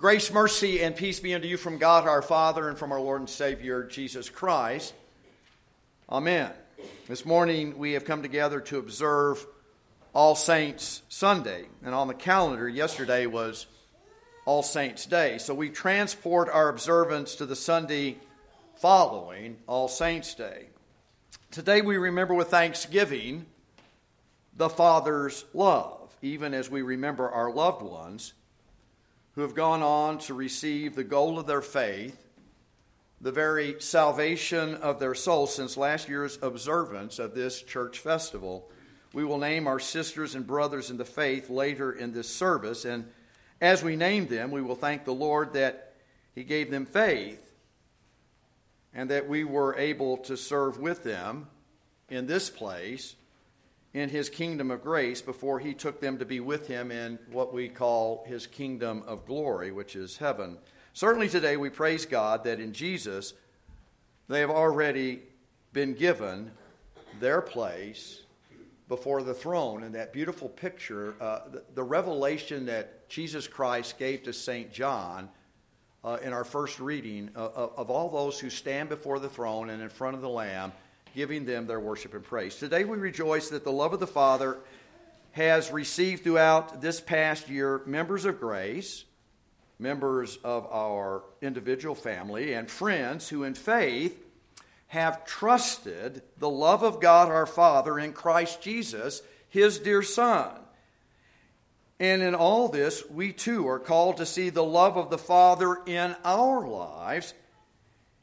Grace, mercy, and peace be unto you from God our Father and from our Lord and Savior Jesus Christ. Amen. This morning we have come together to observe All Saints Sunday. And on the calendar, yesterday was All Saints Day. So we transport our observance to the Sunday following All Saints Day. Today we remember with thanksgiving the Father's love, even as we remember our loved ones who have gone on to receive the goal of their faith, the very salvation of their souls since last year's observance of this church festival. We will name our sisters and brothers in the faith later in this service, and as we name them, we will thank the Lord that He gave them faith and that we were able to serve with them in this place in his kingdom of grace before he took them to be with him in what we call his kingdom of glory, which is heaven. Certainly today we praise God that in Jesus they have already been given their place before the throne. And that beautiful picture, uh, the, the, revelation that Jesus Christ gave to St. John uh, in our first reading uh, of all those who stand before the throne and in front of the Lamb giving them their worship and praise. Today we rejoice that the love of the Father has received throughout this past year members of grace, members of our individual family, and friends who in faith have trusted the love of God our Father in Christ Jesus, his dear Son. And in all this, we too are called to see the love of the Father in our lives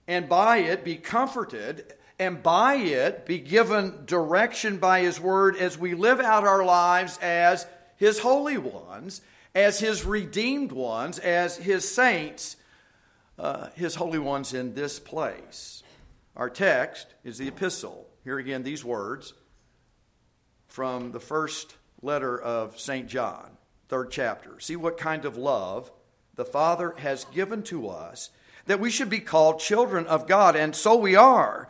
and by it be comforted and by it be given direction by His Word as we live out our lives as His holy ones, as His redeemed ones, as His saints, uh, His holy ones in this place. Our text is the epistle. Here again, these words from the first letter of St. John, third chapter. See what kind of love the Father has given to us that we should be called children of God, and so we are.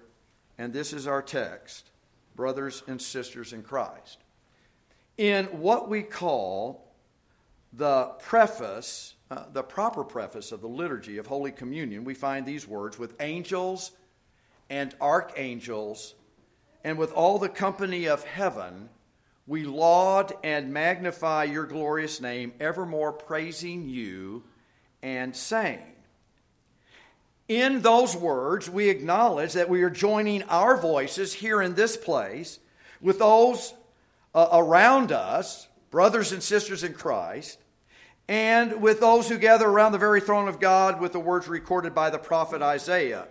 and this is our text, brothers and sisters in Christ. In what we call the preface, uh, the proper preface of the liturgy of Holy Communion, we find these words with angels and archangels, and with all the company of heaven, we laud and magnify your glorious name, evermore praising you and saying, in those words, we acknowledge that we are joining our voices here in this place with those uh, around us, brothers and sisters in Christ, and with those who gather around the very throne of God with the words recorded by the prophet Isaiah,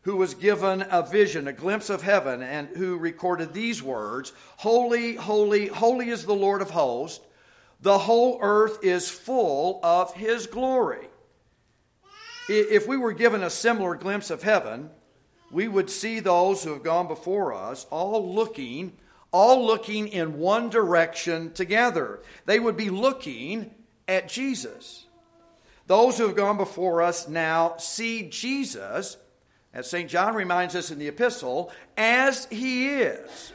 who was given a vision, a glimpse of heaven, and who recorded these words Holy, holy, holy is the Lord of hosts. The whole earth is full of his glory. If we were given a similar glimpse of heaven, we would see those who have gone before us all looking, all looking in one direction together. They would be looking at Jesus. Those who have gone before us now see Jesus, as St. John reminds us in the epistle, as he is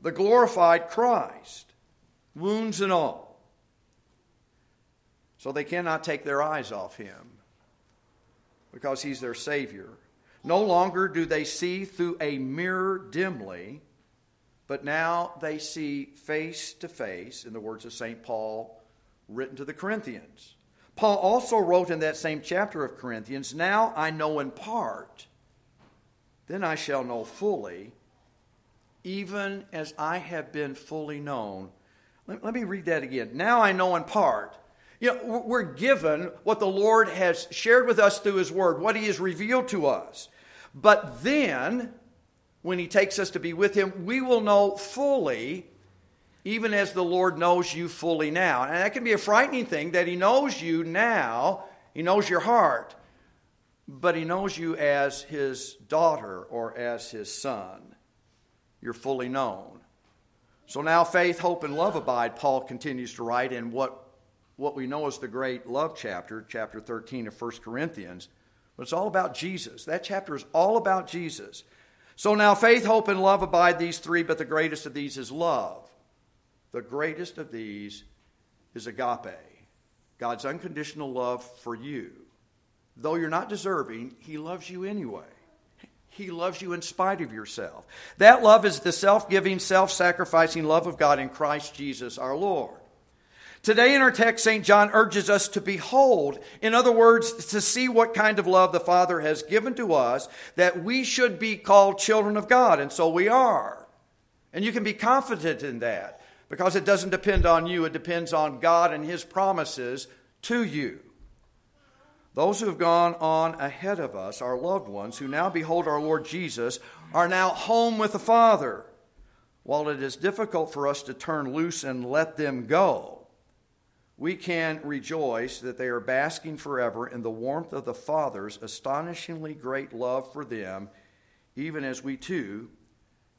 the glorified Christ, wounds and all. So they cannot take their eyes off him because he's their Savior. No longer do they see through a mirror dimly, but now they see face to face, in the words of St. Paul, written to the Corinthians. Paul also wrote in that same chapter of Corinthians Now I know in part, then I shall know fully, even as I have been fully known. Let, let me read that again. Now I know in part you know, we're given what the Lord has shared with us through His Word, what He has revealed to us. But then, when He takes us to be with Him, we will know fully, even as the Lord knows you fully now. And that can be a frightening thing that He knows you now He knows your heart, but He knows you as His daughter or as His son. You're fully known. So now faith, hope, and love abide, Paul continues to write in what, what we know as the great love chapter, chapter 13 of 1 Corinthians. But it's all about Jesus. That chapter is all about Jesus. So now faith, hope, and love abide these three, but the greatest of these is love. The greatest of these is agape, God's unconditional love for you. Though you're not deserving, He loves you anyway. He loves you in spite of yourself. That love is the self giving, self sacrificing love of God in Christ Jesus our Lord. Today in our text, St. John urges us to behold, in other words, to see what kind of love the Father has given to us, that we should be called children of God, and so we are. And you can be confident in that because it doesn't depend on you, it depends on God and His promises to you. Those who have gone on ahead of us, our loved ones, who now behold our Lord Jesus, are now home with the Father. While it is difficult for us to turn loose and let them go, we can rejoice that they are basking forever in the warmth of the Father's astonishingly great love for them, even as we too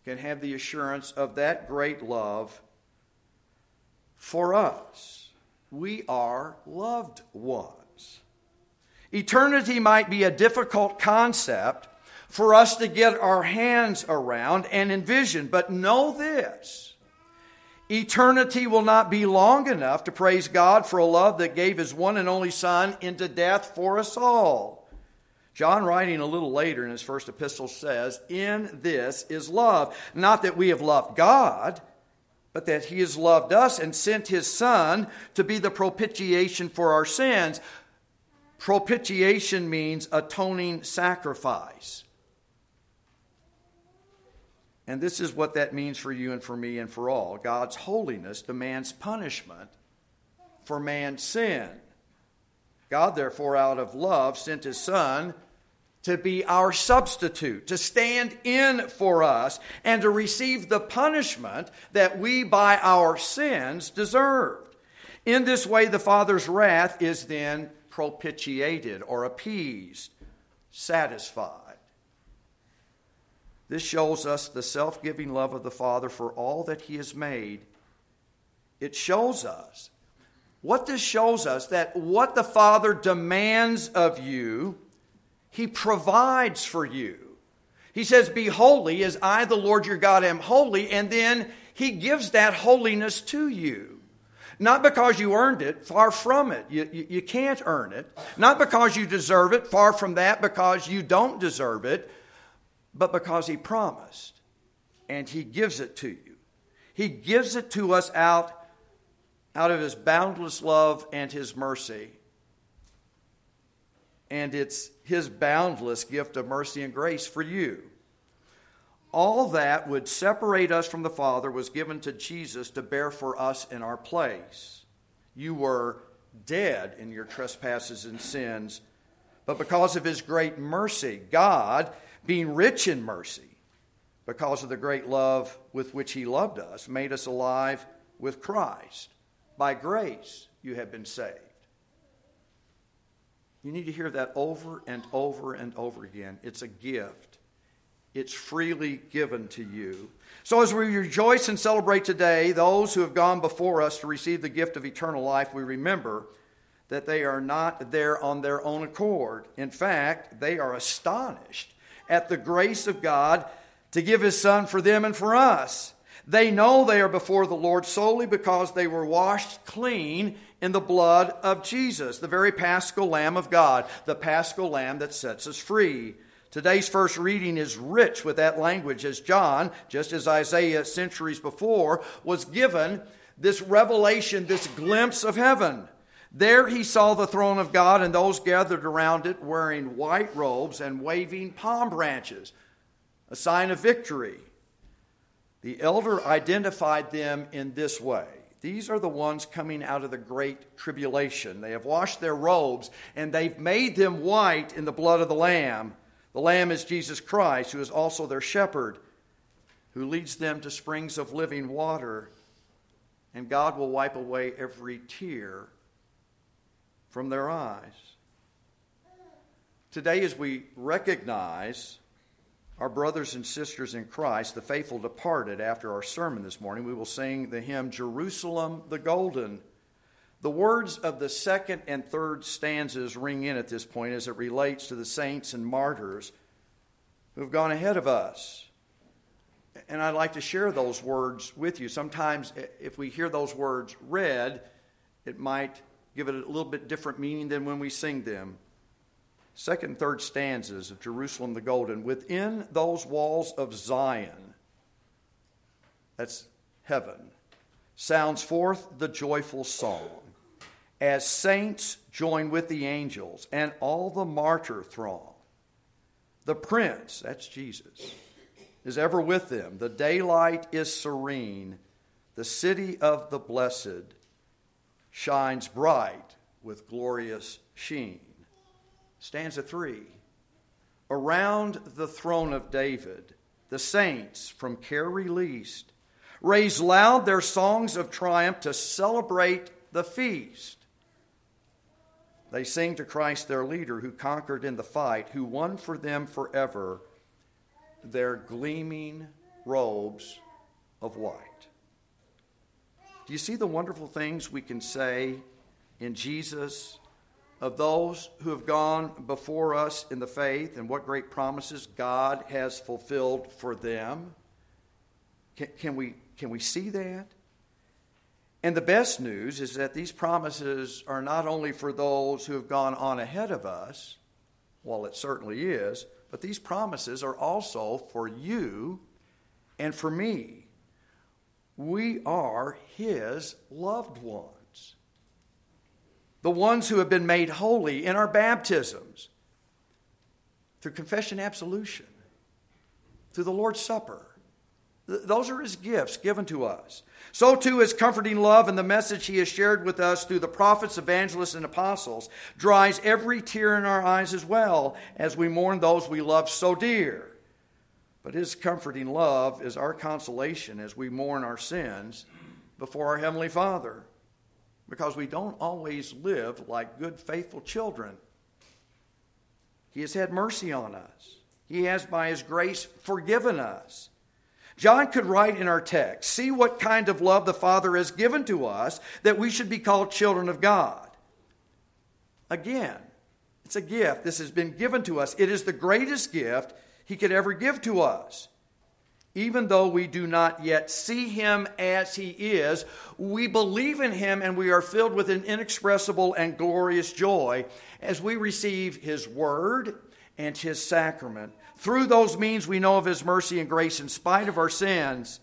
can have the assurance of that great love for us. We are loved ones. Eternity might be a difficult concept for us to get our hands around and envision, but know this. Eternity will not be long enough to praise God for a love that gave his one and only Son into death for us all. John, writing a little later in his first epistle, says, In this is love. Not that we have loved God, but that he has loved us and sent his Son to be the propitiation for our sins. Propitiation means atoning sacrifice. And this is what that means for you and for me and for all. God's holiness demands punishment for man's sin. God, therefore, out of love, sent his Son to be our substitute, to stand in for us, and to receive the punishment that we, by our sins, deserved. In this way, the Father's wrath is then propitiated or appeased, satisfied. This shows us the self giving love of the Father for all that He has made. It shows us. What this shows us that what the Father demands of you, He provides for you. He says, Be holy as I, the Lord your God, am holy, and then He gives that holiness to you. Not because you earned it, far from it. You, you, you, can't earn it. Not because you deserve it, far from that, because you don't deserve it, but because He promised. And He gives it to you. He gives it to us out, out of His boundless love and His mercy. And it's His boundless gift of mercy and grace for you all that would separate us from the Father was given to Jesus to bear for us in our place. You were dead in your trespasses and sins, but because of his great mercy, God, being rich in mercy, because of the great love with which he loved us, made us alive with Christ. By grace, you have been saved. You need to hear that over and over and over again. It's a gift. It's freely given to you. So, as we rejoice and celebrate today those who have gone before us to receive the gift of eternal life, we remember that they are not there on their own accord. In fact, they are astonished at the grace of God to give His Son for them and for us. They know they are before the Lord solely because they were washed clean in the blood of Jesus, the very paschal Lamb of God, the paschal Lamb that sets us free. Today's first reading is rich with that language as John, just as Isaiah centuries before, was given this revelation, this glimpse of heaven. There he saw the throne of God and those gathered around it wearing white robes and waving palm branches, a sign of victory. The elder identified them in this way. These are the ones coming out of the great tribulation. They have washed their robes and they've made them white in the blood of the Lamb. The Lamb is Jesus Christ, who is also their shepherd, who leads them to springs of living water, and God will wipe away every tear from their eyes. Today, as we recognize our brothers and sisters in Christ, the faithful departed after our sermon this morning, we will sing the hymn Jerusalem the Golden. The words of the second and third stanzas ring in at this point as it relates to the saints and martyrs who have gone ahead of us. And I'd like to share those words with you. Sometimes, if we hear those words read, it might give it a little bit different meaning than when we sing them. Second and third stanzas of Jerusalem the Golden. Within those walls of Zion, that's heaven, sounds forth the joyful song as saints join with the angels and all the martyr throng. The Prince, that's Jesus, is ever with them. The daylight is serene. The city of the blessed shines bright with glorious sheen. Stanza 3. Around the throne of David, the saints from care released raise loud their songs of triumph to celebrate the feast. They sing to Christ their leader who conquered in the fight, who won for them forever their gleaming robes of white. Do you see the wonderful things we can say in Jesus of those who have gone before us in the faith and what great promises God has fulfilled for them? Can, can we, can we see that? And the best news is that these promises are not only for those who have gone on ahead of us, while it certainly is, but these promises are also for you and for me. We are His loved ones, the ones who have been made holy in our baptisms, through confession absolution, through the Lord's Supper. Those are His gifts given to us. So too his comforting love and the message he has shared with us through the prophets, evangelists, and apostles dries every tear in our eyes as well as we mourn those we love so dear. But his comforting love is our consolation as we mourn our sins before our Heavenly Father. Because we don't always live like good, faithful children. He has had mercy on us. He has, by His grace, forgiven us. John could write in our text See what kind of love the Father has given to us that we should be called children of God. Again, it's a gift. This has been given to us. It is the greatest gift He could ever give to us. Even though we do not yet see Him as He is, we believe in Him and we are filled with an inexpressible and glorious joy as we receive His Word and His sacrament through those means, we know of His mercy and grace in spite of our sins,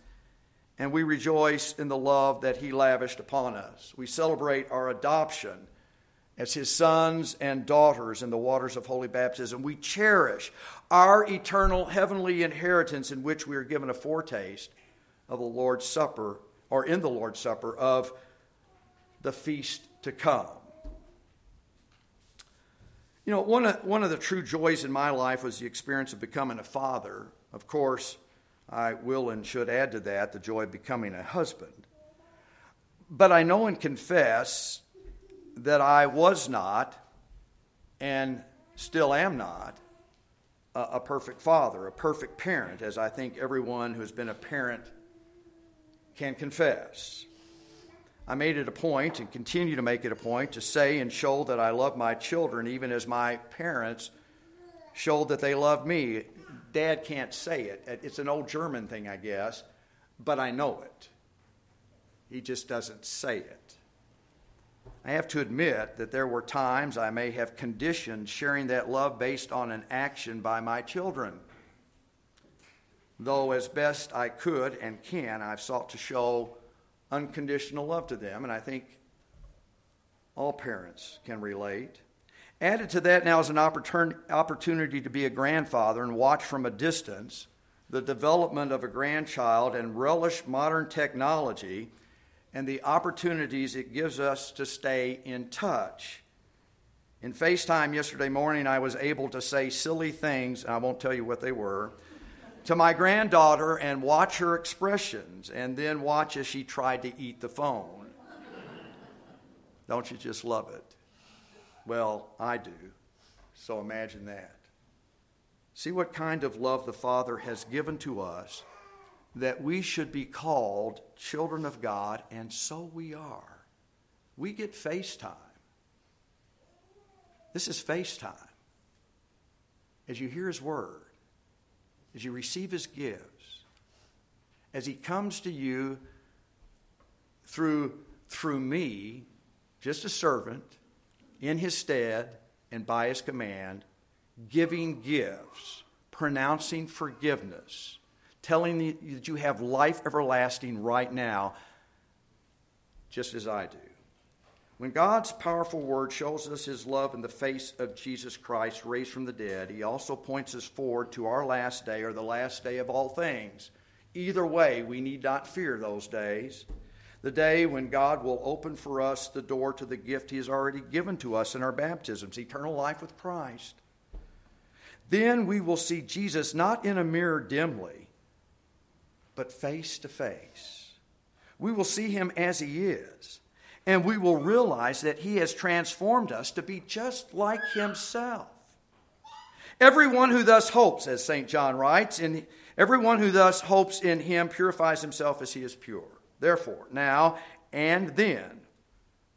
and we rejoice in the love that He lavished upon us. We celebrate our adoption as His sons and daughters in the waters of holy baptism. We cherish our eternal heavenly inheritance in which we are given a foretaste of the Lord's Supper, or in the Lord's Supper, of the feast to come. You know, one of, one of the true joys in my life was the experience of becoming a father. Of course, I will and should add to that the joy of becoming a husband. But I know and confess that I was not and still am not a, a perfect father, a perfect parent, as I think everyone who's been a parent can confess. I made it a point and continue to make it a point to say and show that I love my children, even as my parents showed that they love me. Dad can't say it. It's an old German thing, I guess, but I know it. He just doesn't say it. I have to admit that there were times I may have conditioned sharing that love based on an action by my children. Though, as best I could and can, I've sought to show unconditional love to them, and I think all parents can relate. Added to that now is an opportunity to be a grandfather and watch from a distance the development of a grandchild and relish modern technology and the opportunities it gives us to stay in touch. In FaceTime yesterday morning, I was able to say silly things, I won't tell you what they were, to my granddaughter and watch her expressions and then watch as she tried to eat the phone. Don't you just love it? Well, I do. So imagine that. See what kind of love the Father has given to us that we should be called children of God, and so we are. We get FaceTime. This is FaceTime. As you hear His Word, as you receive His gifts, as He comes to you through, through me, just a servant, in His stead and by His command, giving gifts, pronouncing forgiveness, telling you that you have life everlasting right now, just as I do. When God's powerful word shows us his love in the face of Jesus Christ raised from the dead, he also points us forward to our last day or the last day of all things. Either way, we need not fear those days. The day when God will open for us the door to the gift he has already given to us in our baptisms eternal life with Christ. Then we will see Jesus not in a mirror dimly, but face to face. We will see him as he is, and we will realize that he has transformed us to be just like himself. Everyone who thus hopes, as St. John writes, in everyone who thus hopes in him purifies himself as he is pure. Therefore, now and then,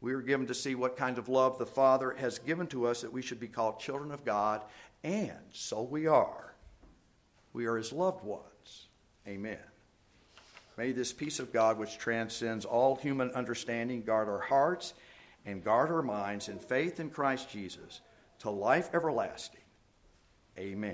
we are given to see what kind of love the Father has given to us that we should be called children of God, and so we are. We are his loved ones. Amen. May this peace of God, which transcends all human understanding, guard our hearts and guard our minds in faith in Christ Jesus to life everlasting. Amen.